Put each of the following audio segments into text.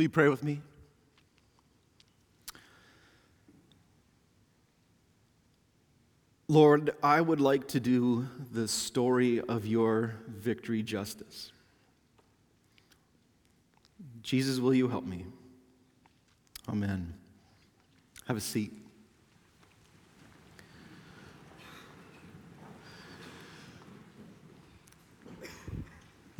Will you pray with me? Lord, I would like to do the story of your victory justice. Jesus, will you help me? Amen. Have a seat.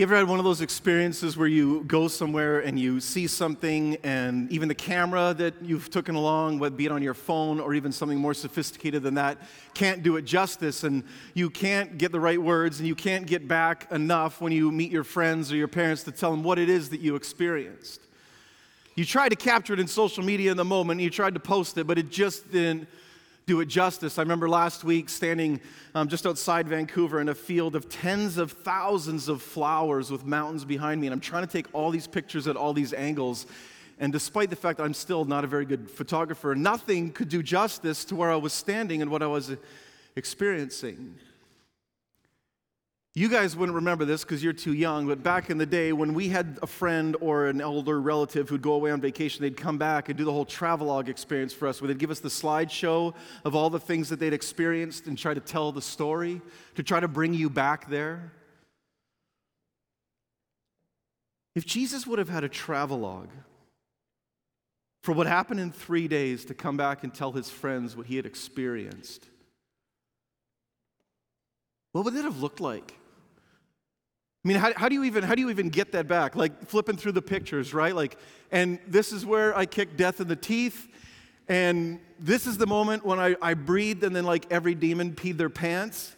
You ever had one of those experiences where you go somewhere and you see something, and even the camera that you've taken along, whether be it on your phone or even something more sophisticated than that, can't do it justice, and you can't get the right words, and you can't get back enough when you meet your friends or your parents to tell them what it is that you experienced? You tried to capture it in social media in the moment, you tried to post it, but it just didn't do it justice. I remember last week standing um, just outside Vancouver in a field of tens of thousands of flowers with mountains behind me, and I'm trying to take all these pictures at all these angles. And despite the fact I'm still not a very good photographer, nothing could do justice to where I was standing and what I was experiencing. You guys wouldn't remember this because you're too young, but back in the day when we had a friend or an elder relative who'd go away on vacation, they'd come back and do the whole travelogue experience for us, where they'd give us the slideshow of all the things that they'd experienced and try to tell the story, to try to bring you back there. If Jesus would have had a travelogue for what happened in three days to come back and tell his friends what he had experienced, what would it have looked like? I mean, how, how, do you even how do you even get that back? Like flipping through the pictures, right? Like, and this is where I kicked death in the teeth, and this is the moment when I, I breathed, and then like every demon peed their pants.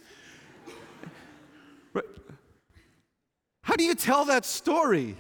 How do you tell that story?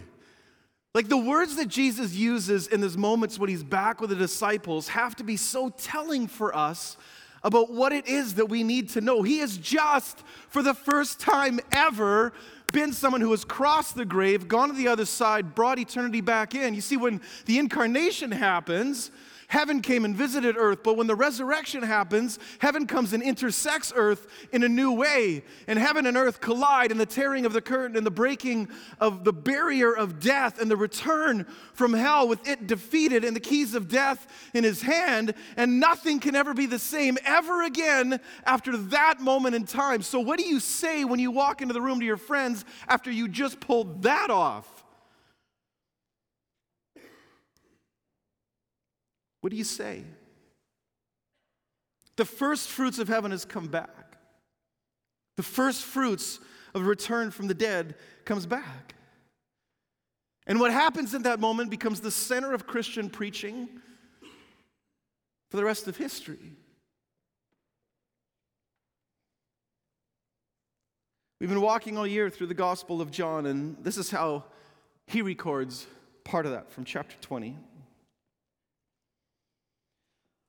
Like the words that Jesus uses in those moments when he's back with the disciples have to be so telling for us about what it is that we need to know. He has just, for the first time ever, been someone who has crossed the grave, gone to the other side, brought eternity back in. You see, when the incarnation happens, Heaven came and visited earth, but when the resurrection happens, heaven comes and intersects earth in a new way. And heaven and earth collide in the tearing of the curtain and the breaking of the barrier of death and the return from hell with it defeated and the keys of death in his hand. And nothing can ever be the same ever again after that moment in time. So, what do you say when you walk into the room to your friends after you just pulled that off? What do you say? The first fruits of heaven has come back. The first fruits of return from the dead comes back. And what happens in that moment becomes the center of Christian preaching for the rest of history. We've been walking all year through the Gospel of John, and this is how he records part of that from chapter 20.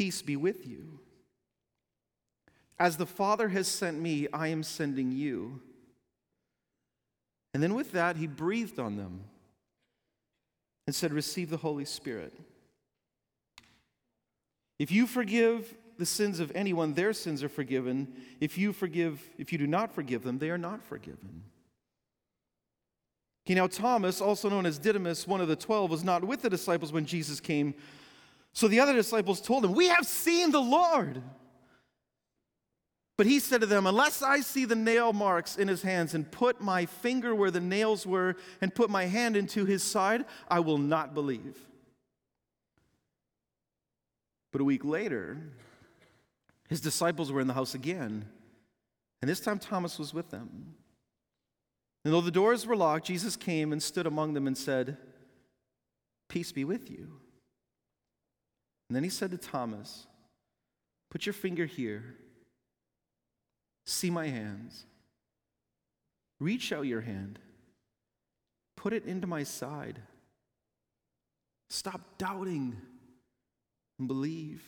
Peace be with you. As the Father has sent me, I am sending you. And then with that, he breathed on them and said, Receive the Holy Spirit. If you forgive the sins of anyone, their sins are forgiven. If you forgive, if you do not forgive them, they are not forgiven. Okay, now Thomas, also known as Didymus, one of the twelve, was not with the disciples when Jesus came. So the other disciples told him, We have seen the Lord. But he said to them, Unless I see the nail marks in his hands and put my finger where the nails were and put my hand into his side, I will not believe. But a week later, his disciples were in the house again, and this time Thomas was with them. And though the doors were locked, Jesus came and stood among them and said, Peace be with you. And then he said to Thomas, Put your finger here. See my hands. Reach out your hand. Put it into my side. Stop doubting and believe.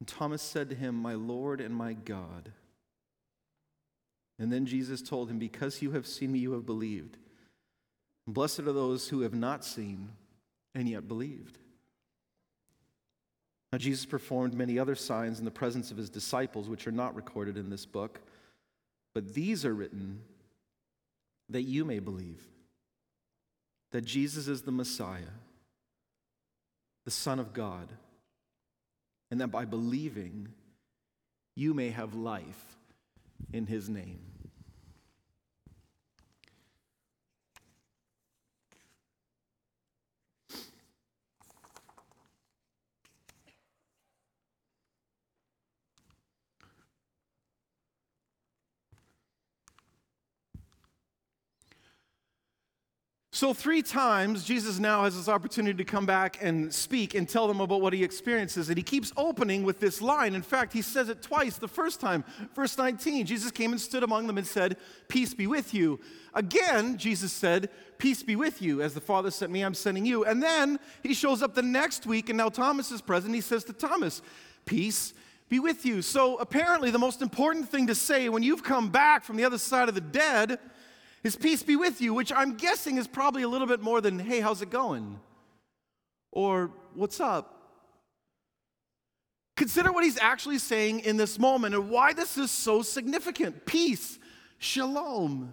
And Thomas said to him, My Lord and my God. And then Jesus told him, Because you have seen me, you have believed. Blessed are those who have not seen and yet believed. Now, Jesus performed many other signs in the presence of his disciples, which are not recorded in this book, but these are written that you may believe that Jesus is the Messiah, the Son of God, and that by believing, you may have life in his name. So, three times, Jesus now has this opportunity to come back and speak and tell them about what he experiences. And he keeps opening with this line. In fact, he says it twice. The first time, verse 19, Jesus came and stood among them and said, Peace be with you. Again, Jesus said, Peace be with you. As the Father sent me, I'm sending you. And then he shows up the next week, and now Thomas is present. He says to Thomas, Peace be with you. So, apparently, the most important thing to say when you've come back from the other side of the dead his peace be with you, which I'm guessing is probably a little bit more than, hey, how's it going? Or what's up? Consider what he's actually saying in this moment and why this is so significant. Peace, shalom.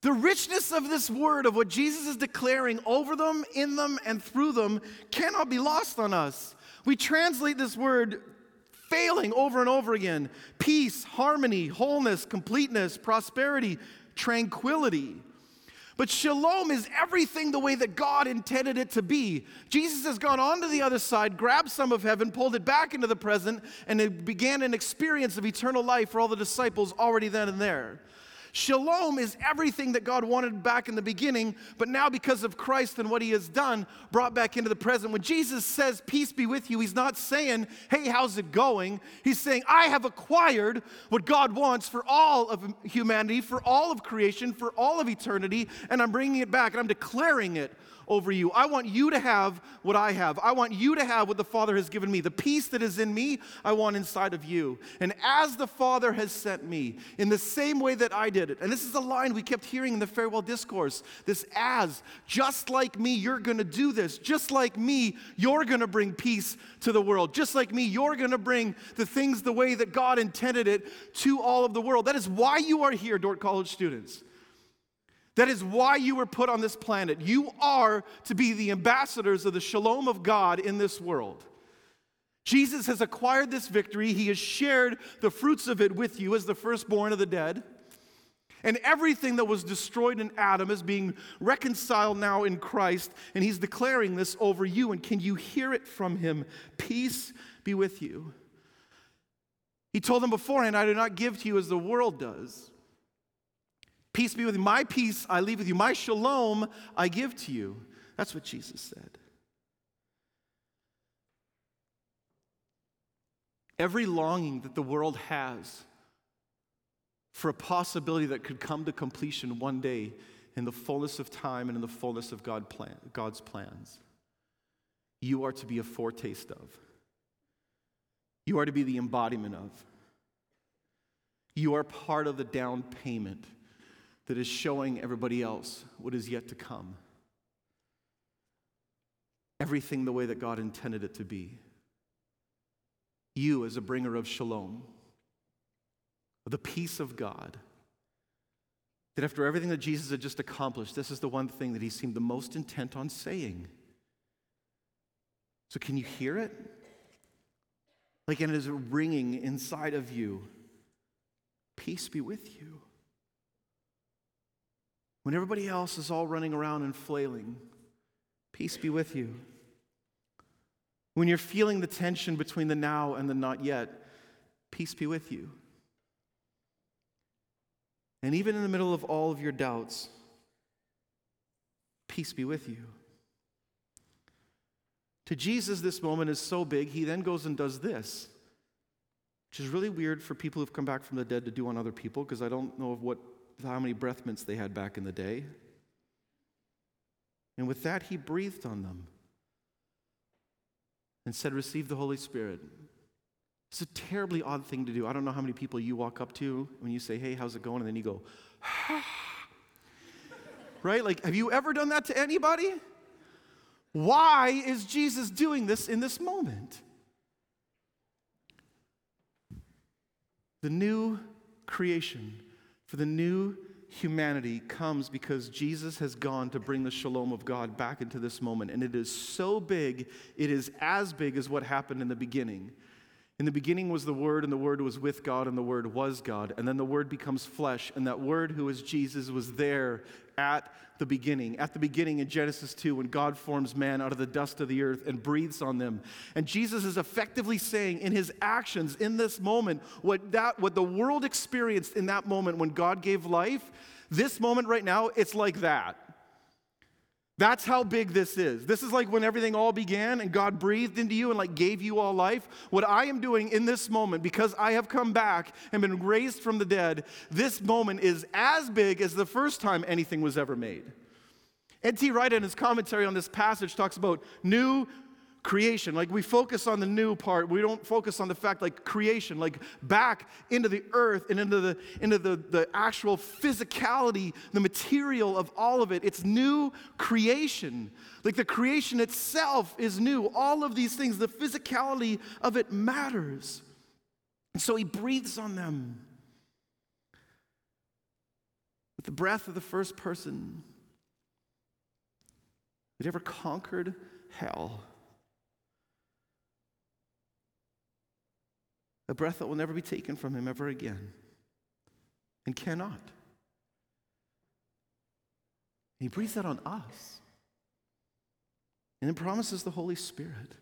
The richness of this word, of what Jesus is declaring over them, in them, and through them, cannot be lost on us. We translate this word failing over and over again peace, harmony, wholeness, completeness, prosperity, tranquility. But shalom is everything the way that God intended it to be. Jesus has gone on to the other side, grabbed some of heaven, pulled it back into the present, and it began an experience of eternal life for all the disciples already then and there. Shalom is everything that God wanted back in the beginning, but now because of Christ and what he has done, brought back into the present. When Jesus says, Peace be with you, he's not saying, Hey, how's it going? He's saying, I have acquired what God wants for all of humanity, for all of creation, for all of eternity, and I'm bringing it back and I'm declaring it over you. I want you to have what I have. I want you to have what the Father has given me. The peace that is in me, I want inside of you. And as the Father has sent me, in the same way that I did it, and this is a line we kept hearing in the farewell discourse this as, just like me, you're going to do this. Just like me, you're going to bring peace to the world. Just like me, you're going to bring the things the way that God intended it to all of the world. That is why you are here, Dordt College students. That is why you were put on this planet. You are to be the ambassadors of the shalom of God in this world. Jesus has acquired this victory. He has shared the fruits of it with you as the firstborn of the dead. And everything that was destroyed in Adam is being reconciled now in Christ, and He's declaring this over you. And can you hear it from Him? Peace be with you. He told them beforehand, I do not give to you as the world does. Peace be with you. My peace I leave with you. My shalom I give to you. That's what Jesus said. Every longing that the world has for a possibility that could come to completion one day in the fullness of time and in the fullness of God plan, God's plans, you are to be a foretaste of. You are to be the embodiment of. You are part of the down payment that is showing everybody else what is yet to come. Everything the way that God intended it to be. You, as a bringer of shalom, the peace of God, that after everything that Jesus had just accomplished, this is the one thing that he seemed the most intent on saying. So, can you hear it? Like, and it is ringing inside of you. Peace be with you. When everybody else is all running around and flailing, peace be with you. When you're feeling the tension between the now and the not yet, peace be with you. And even in the middle of all of your doubts, peace be with you. To Jesus, this moment is so big, he then goes and does this, which is really weird for people who've come back from the dead to do on other people, because I don't know of what how many breath mints they had back in the day. And with that, he breathed on them and said, Receive the Holy Spirit. It's a terribly odd thing to do. I don't know how many people you walk up to when you say, Hey, how's it going? And then you go, right? Like, have you ever done that to anybody? Why is Jesus doing this in this moment? The new creation for the new humanity comes because Jesus has gone to bring the shalom of God back into this moment. And it is so big, it is as big as what happened in the beginning. In the beginning was the Word, and the Word was with God, and the Word was God. And then the Word becomes flesh, and that Word who is Jesus was there at the beginning. At the beginning in Genesis 2, when God forms man out of the dust of the earth and breathes on them. And Jesus is effectively saying in his actions in this moment what, that, what the world experienced in that moment when God gave life, this moment right now, it's like that. That's how big this is. This is like when everything all began and God breathed into you and like gave you all life. What I am doing in this moment, because I have come back and been raised from the dead, this moment is as big as the first time anything was ever made. N.T. Wright, in his commentary on this passage, talks about new creation. Like we focus on the new part. We don't focus on the fact like creation, like back into the earth and into the into the, the actual physicality, the material of all of it. It's new creation. Like the creation itself is new. All of these things, the physicality of it matters. And so he breathes on them. With the breath of the first person that ever conquered hell. A breath that will never be taken from him ever again and cannot. He breathes that on us and then promises the Holy Spirit.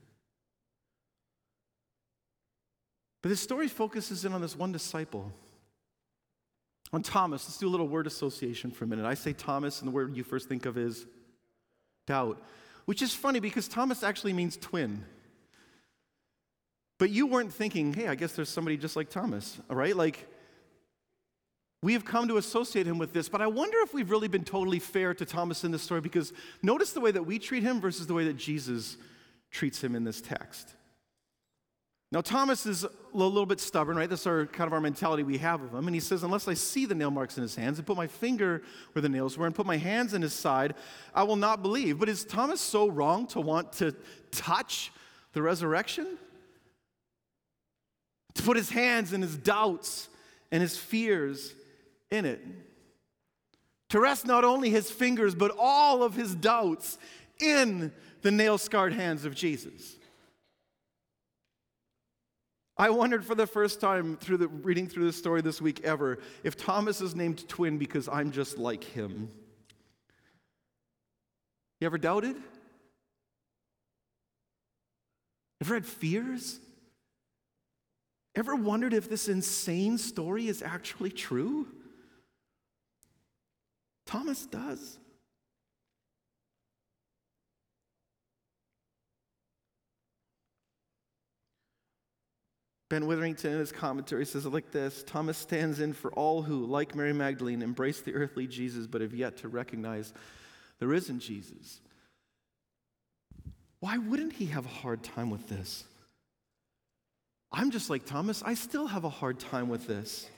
But this story focuses in on this one disciple, on Thomas. Let's do a little word association for a minute. I say Thomas, and the word you first think of is doubt, which is funny because Thomas actually means twin. But you weren't thinking, hey, I guess there's somebody just like Thomas, all right? Like, we have come to associate him with this, but I wonder if we've really been totally fair to Thomas in this story because notice the way that we treat him versus the way that Jesus treats him in this text. Now, Thomas is a little bit stubborn, right? That's our kind of our mentality we have of him. And he says, Unless I see the nail marks in his hands and put my finger where the nails were and put my hands in his side, I will not believe. But is Thomas so wrong to want to touch the resurrection? To put his hands and his doubts and his fears in it. To rest not only his fingers, but all of his doubts in the nail scarred hands of Jesus. I wondered for the first time through the reading through this story this week ever if Thomas is named twin because I'm just like him. You ever doubted? Ever had fears? Ever wondered if this insane story is actually true? Thomas does. Ben Witherington in his commentary says it like this Thomas stands in for all who, like Mary Magdalene, embrace the earthly Jesus but have yet to recognize the risen Jesus. Why wouldn't he have a hard time with this? I'm just like Thomas, I still have a hard time with this.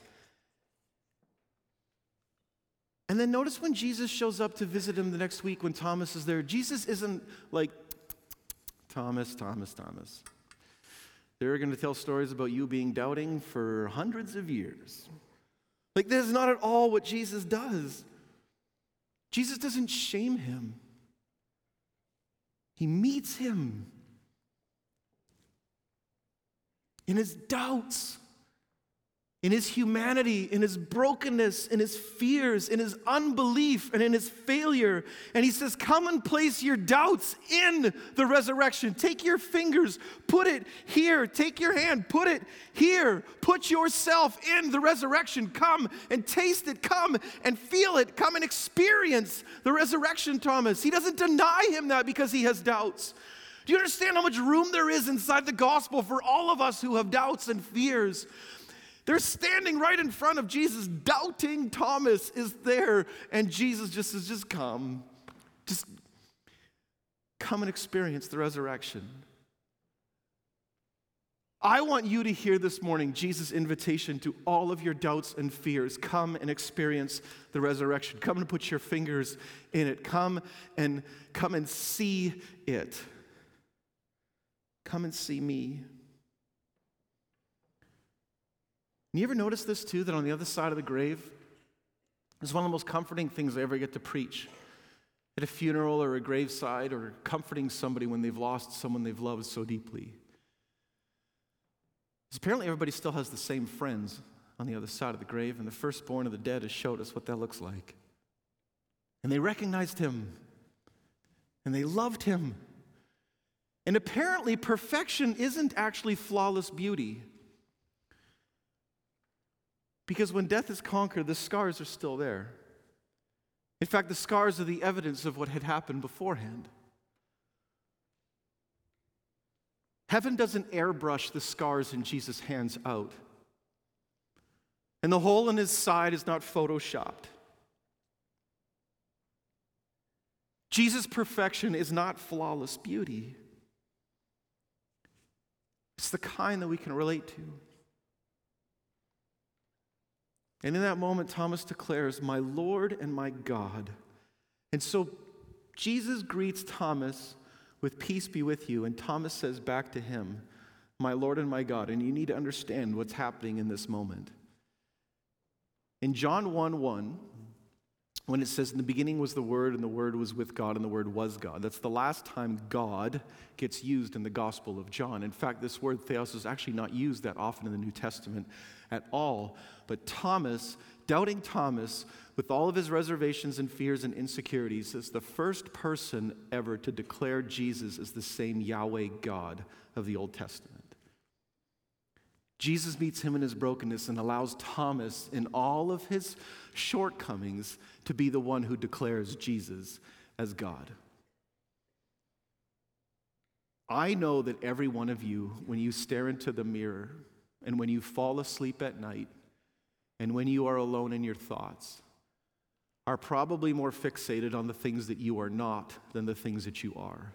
And then notice when Jesus shows up to visit him the next week when Thomas is there, Jesus isn't like, Thomas, Thomas, Thomas. They're going to tell stories about you being doubting for hundreds of years. Like, this is not at all what Jesus does. Jesus doesn't shame him, he meets him in his doubts, in his humanity, in his brokenness, in his fears, in his unbelief, and in his failure. And he says, Come and place your doubts in the resurrection. Take your fingers, put it here. Take your hand, put it here. Put yourself in the resurrection. Come and taste it. Come and feel it. Come and experience the resurrection, Thomas. He doesn't deny him that because he has doubts. Do you understand how much room there is inside the gospel for all of us who have doubts and fears? They're standing right in front of Jesus. Doubting Thomas is there, and Jesus just says, Just come. Just come and experience the resurrection. I want you to hear this morning Jesus' invitation to all of your doubts and fears. Come and experience the resurrection. Come and put your fingers in it. Come and come and see it. Come and see me. And you ever notice this too that on the other side of the grave is one of the most comforting things I ever get to preach at a funeral or a graveside or comforting somebody when they've lost someone they've loved so deeply. Because apparently everybody still has the same friends on the other side of the grave, and the firstborn of the dead has showed us what that looks like. And they recognized him, and they loved him. And apparently, perfection isn't actually flawless beauty. Because when death is conquered, the scars are still there. In fact, the scars are the evidence of what had happened beforehand. Heaven doesn't airbrush the scars in Jesus' hands out. And the hole in his side is not photoshopped. Jesus' perfection is not flawless beauty. It's the kind that we can relate to. And in that moment, Thomas declares, My Lord and my God. And so Jesus greets Thomas with peace be with you. And Thomas says back to him, My Lord and my God. And you need to understand what's happening in this moment. In John 1 1, when it says, In the beginning was the Word, and the Word was with God, and the Word was God, that's the last time God gets used in the Gospel of John. In fact, this word theos is actually not used that often in the New Testament at all. But Thomas, doubting Thomas, with all of his reservations and fears and insecurities, is the first person ever to declare Jesus as the same Yahweh God of the Old Testament. Jesus meets him in his brokenness and allows Thomas, in all of his shortcomings, to be the one who declares Jesus as God. I know that every one of you, when you stare into the mirror and when you fall asleep at night and when you are alone in your thoughts, are probably more fixated on the things that you are not than the things that you are.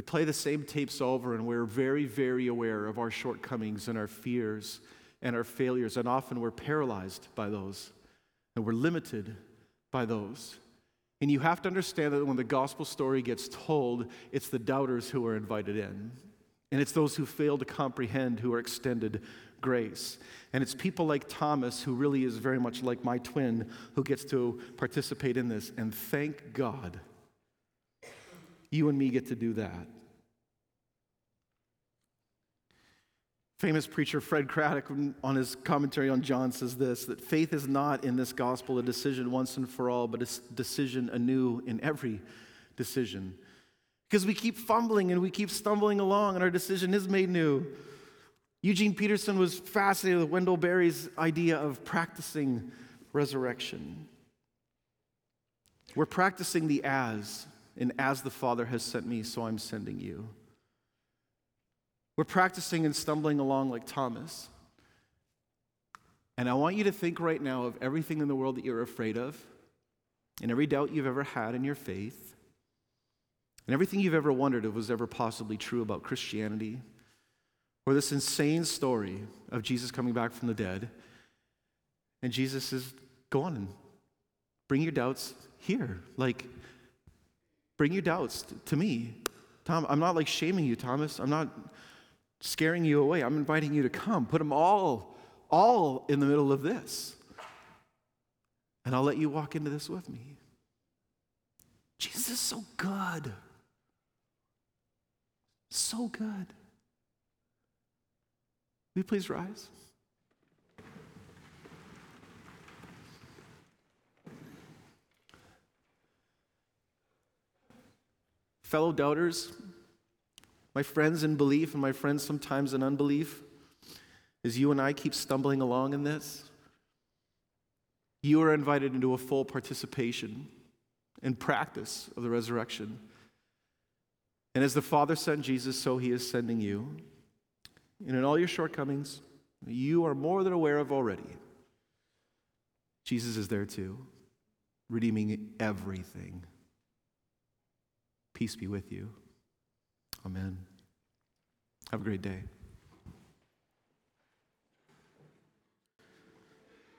We play the same tapes over, and we're very, very aware of our shortcomings and our fears and our failures, and often we're paralyzed by those, and we're limited by those. And you have to understand that when the gospel story gets told, it's the doubters who are invited in. And it's those who fail to comprehend who are extended grace. And it's people like Thomas, who really is very much like my twin, who gets to participate in this. And thank God you and me get to do that. Famous preacher Fred Craddock, on his commentary on John, says this that faith is not in this gospel a decision once and for all, but a decision anew in every decision. Because we keep fumbling and we keep stumbling along, and our decision is made new. Eugene Peterson was fascinated with Wendell Berry's idea of practicing resurrection. We're practicing the as, and as the Father has sent me, so I'm sending you. We're practicing and stumbling along like Thomas. And I want you to think right now of everything in the world that you're afraid of, and every doubt you've ever had in your faith, and everything you've ever wondered if was ever possibly true about Christianity, or this insane story of Jesus coming back from the dead. And Jesus says, Go on and bring your doubts here. Like, bring your doubts to me. Tom, I'm not like shaming you, Thomas. I'm not scaring you away. I'm inviting you to come. Put them all, all in the middle of this. And I'll let you walk into this with me. Jesus is so good. So good. Will you please rise? Fellow doubters, my friends in belief and my friends sometimes in unbelief, as you and I keep stumbling along in this, you are invited into a full participation and practice of the resurrection. And as the Father sent Jesus, so he is sending you. And in all your shortcomings, you are more than aware of already. Jesus is there too, redeeming everything Peace be with you. Amen. Have a great day.